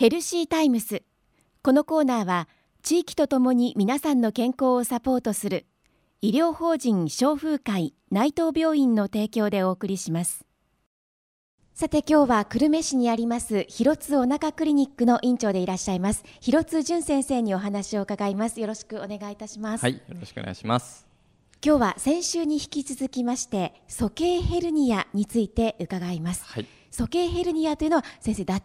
ヘルシータイムス。このコーナーは地域とともに皆さんの健康をサポートする医療法人消風会内藤病院の提供でお送りします。さて今日は久留米市にあります広津お腹クリニックの院長でいらっしゃいます広津淳先生にお話を伺います。よろしくお願いいたします。はいよろしくお願いします。今日は先週に引き続きまして鼠径ヘルニアについて伺います、はい鼠径ヘルニアというのは先生脱腸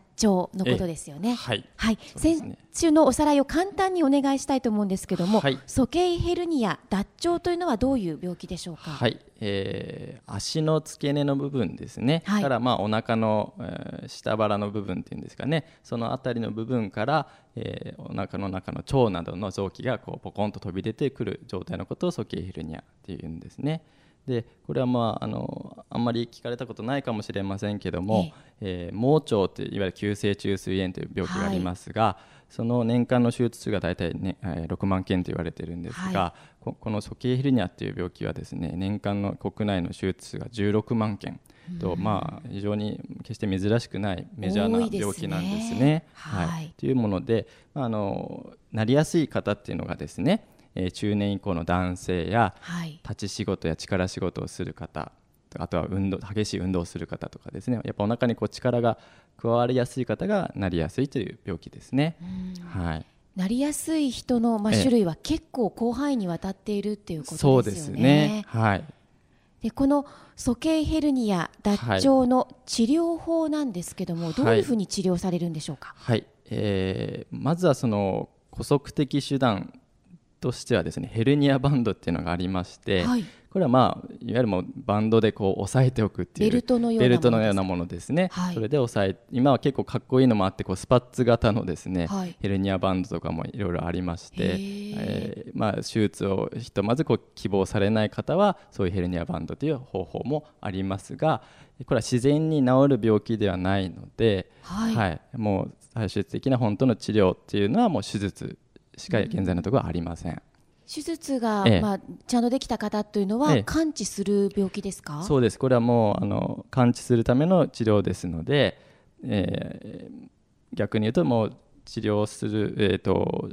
のことですよね。はい。はい、先週のおさらいを簡単にお願いしたいと思うんですけども、はい。鼠径ヘルニア脱腸というのはどういう病気でしょうか？はい、えー足の付け根の部分ですね、はい。からまあお腹の、えー下腹の部分っていうんですかね。そのあたりの部分から、えーお腹の中の腸などの臓器がこうポコンと飛び出てくる状態のことを鼠径ヘルニアっていうんですね。でこれはまああのあんまり聞かれたことないかもしれませんけども、えー盲腸っていわゆる急性虫垂炎という病気がありますが、その年間の手術数が大体、ねえー6万件と言われているんですが、はここの鼠径ヘルニアっていう病気はですね年間の国内の手術数が16万件と、まあ、非常に決して珍しくないメジャーな病気なんですね。はい。というもので、まあ、あのなりやすい方っていうのがですね、えー中年以降の男性やはい。立ち仕事や力仕事をする方あとは運動激しい運動をする方とかですねやっぱお腹にこう力が加わりやすい方がなりやすいという病気ですね。はいなりやすい人のまあええ種類は結構広範囲にわたっているっていうことですよね。そうですね。はい。でこの鼠径ヘルニア脱腸の治療法なんですけども、はいどういうふうに治療されるんでしょうか？はい、えーまずはその補足的手段としてはですねヘルニアバンドっていうのがありまして、はい。これはまあいわゆるもうバンドでこう押さえておくっていうベルトのようなものですベルトのようなものですね、はい。それで押さえ今は結構かっこいいのもあってこうスパッツ型のですね、はい。ヘルニアバンドとかもいろいろありまして、えーまあ、手術をひとまずこう希望されない方はそういうヘルニアバンドという方法もありますがこれは自然に治る病気ではないので、はい。もう最終的な本当の治療っていうのはもう手術しか現在のところはありません。手術が、ええ。まあ、ちゃんとできた方というのは、ええ。完治する病気ですか？そうです。これはもうあの完治するための治療ですので、えー逆に言うともう治療する、えー、と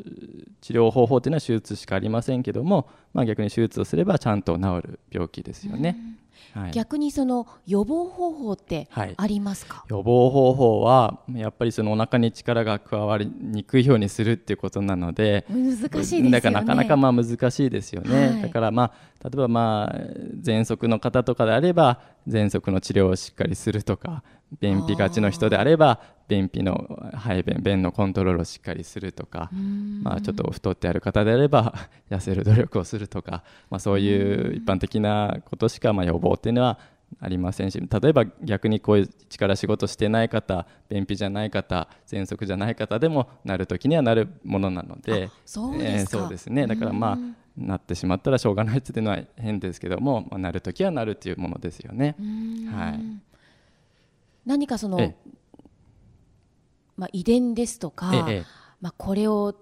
治療方法というのは手術しかありませんけども、まあ、逆に手術をすればちゃんと治る病気ですよね。はい、逆にその予防方法ってはい。ありますか、予防方法はやっぱりそのお腹に力が加わりにくいようにするっていうことなので難しいですよね。だからなかなかまあ難しいですよね、はい。だからまあ例えばまあ喘息の方とかであれば喘息の治療をしっかりするとか便秘がちの人であれば便秘の排便便のコントロールをしっかりするとか、まあ、ちょっと太ってある方であれば痩せる努力をするとか、まあ、そういう一般的なことしかまあ予防っていうのはありませんし例えば逆にこういう力仕事してない方便秘じゃない方喘息じゃない方でもなる時にはなるものなのでそうですかそうですねだからまあなってしまったらしょうがないっていうのは変ですけども、まあ、なる時はなるっていうものですよね。はい何かその、まあ、遺伝ですとか、ええまあ、これを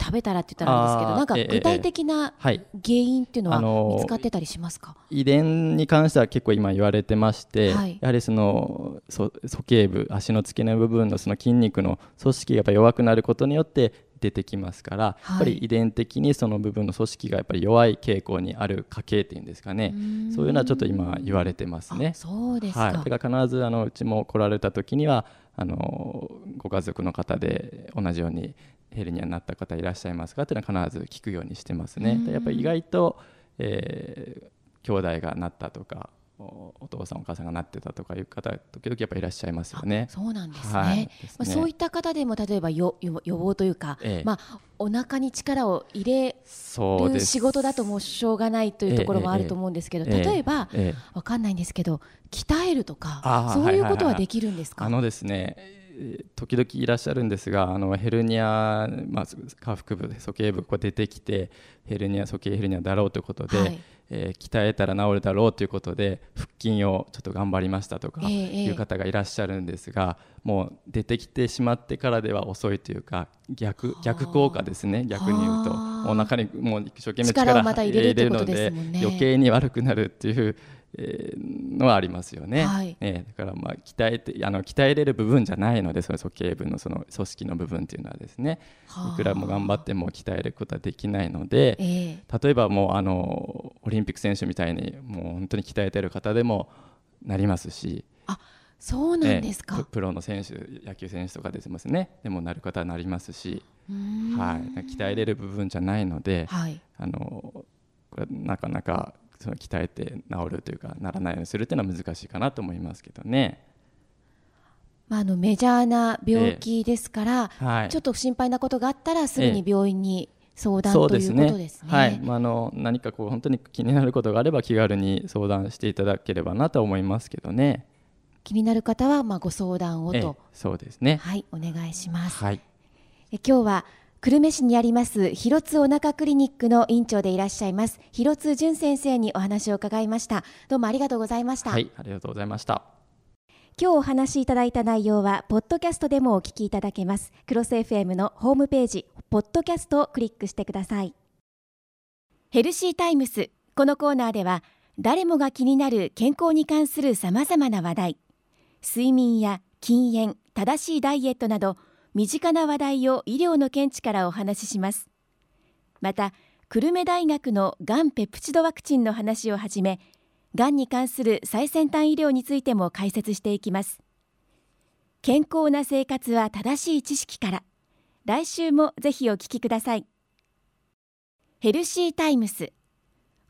食べたらって言ったらですけどなんかええ具体的なはい。原因っていうのはあのー見つかってたりしますか、遺伝に関しては結構今言われてまして、はい。やはりそのそ鼠径部足の付け根部分のその筋肉の組織がやっぱ弱くなることによって出てきますから、はい。やっぱり遺伝的にその部分の組織がやっぱり弱い傾向にある家系っていうんですかね。そういうのはちょっと今言われてますね。あ。そうですか、はい、だから必ずあのうちも来られた時にはあのご家族の方で同じようにヘルニアになった方いらっしゃいますかっていうのは必ず聞くようにしてますね。でやっぱり意外と、えー兄弟がなったとかおお父さんお母さんがなってたとかいう方時々やっぱいらっしゃいますよね。そうなんですね,、はい。まあ、そういった方でも例えばよ予予防というか、ええ。まあ、お腹に力を入れる仕事だともうしょうがないというところもあると思うんですけど、ええ。例えば、ええ。わかんないんですけど鍛えるとかそういうことはできるんですか、あのですね、えー時々いらっしゃるんですが、あのヘルニア、まあ、下腹部、鼠径部こう出てきて、ヘルニア、鼠径ヘルニアだろうということで、はいえー鍛えたら治るだろうということで、腹筋をちょっと頑張りましたとかええええ。いう方がいらっしゃるんですが、もう出てきてしまってからでは遅いというか、逆逆効果ですね、逆に言うと、はあ。お腹にもう一生懸命力力をまた入れるってことで余計に悪くなるっていう、えーのはありますよね。はい。えーだからまあ鍛えてあの鍛えれる部分じゃないのでその鼠径部のその組織の部分っていうのはですね。はあ。いくらも頑張っても鍛えることはできないのでええ。例えばもうあのオリンピック選手みたいにもう本当に鍛えてる方でもなりますし。そうなんですか。ええプ。プロの選手野球選手とかですますね。でもなる方はなりますし、はい、鍛えれる部分じゃないので、はい。あのこれなかなかその鍛えて治るというかならないようにするっていうのは難しいかなと思いますけどね。まあ、あのメジャーな病気ですから、はい、ちょっと心配なことがあったらすぐに病院に相談、そうということですね。はい、まあ、あの何かこう本当に気になることがあれば気軽に相談していただければなと思いますけどね。気になる方はまあご相談をええと、そうですね。はい、お願いします。はい、え今日は久留米市にあります広津お腹クリニックの院長でいらっしゃいます広津淳先生にお話を伺いましたどうもありがとうございました、はい、ありがとうございました。今日お話しいただいた内容はポッドキャストでもお聞きいただけます。クロス FM のホームページポッドキャストをクリックしてください。ヘルシータイムスこのコーナーでは誰もが気になる健康に関するさまざまな話題。睡眠や禁煙正しいダイエットなど身近な話題を医療の見地からお話しします。また久留米大学のがんペプチドワクチンの話をはじめがんに関する最先端医療についても解説していきます。健康な生活は正しい知識から。来週もぜひお聞きください。ヘルシータイムス。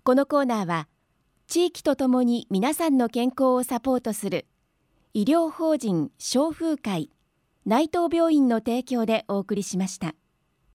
このコーナーは地域とともに皆さんの健康をサポートする医療法人消風会内藤病院の提供でお送りしました。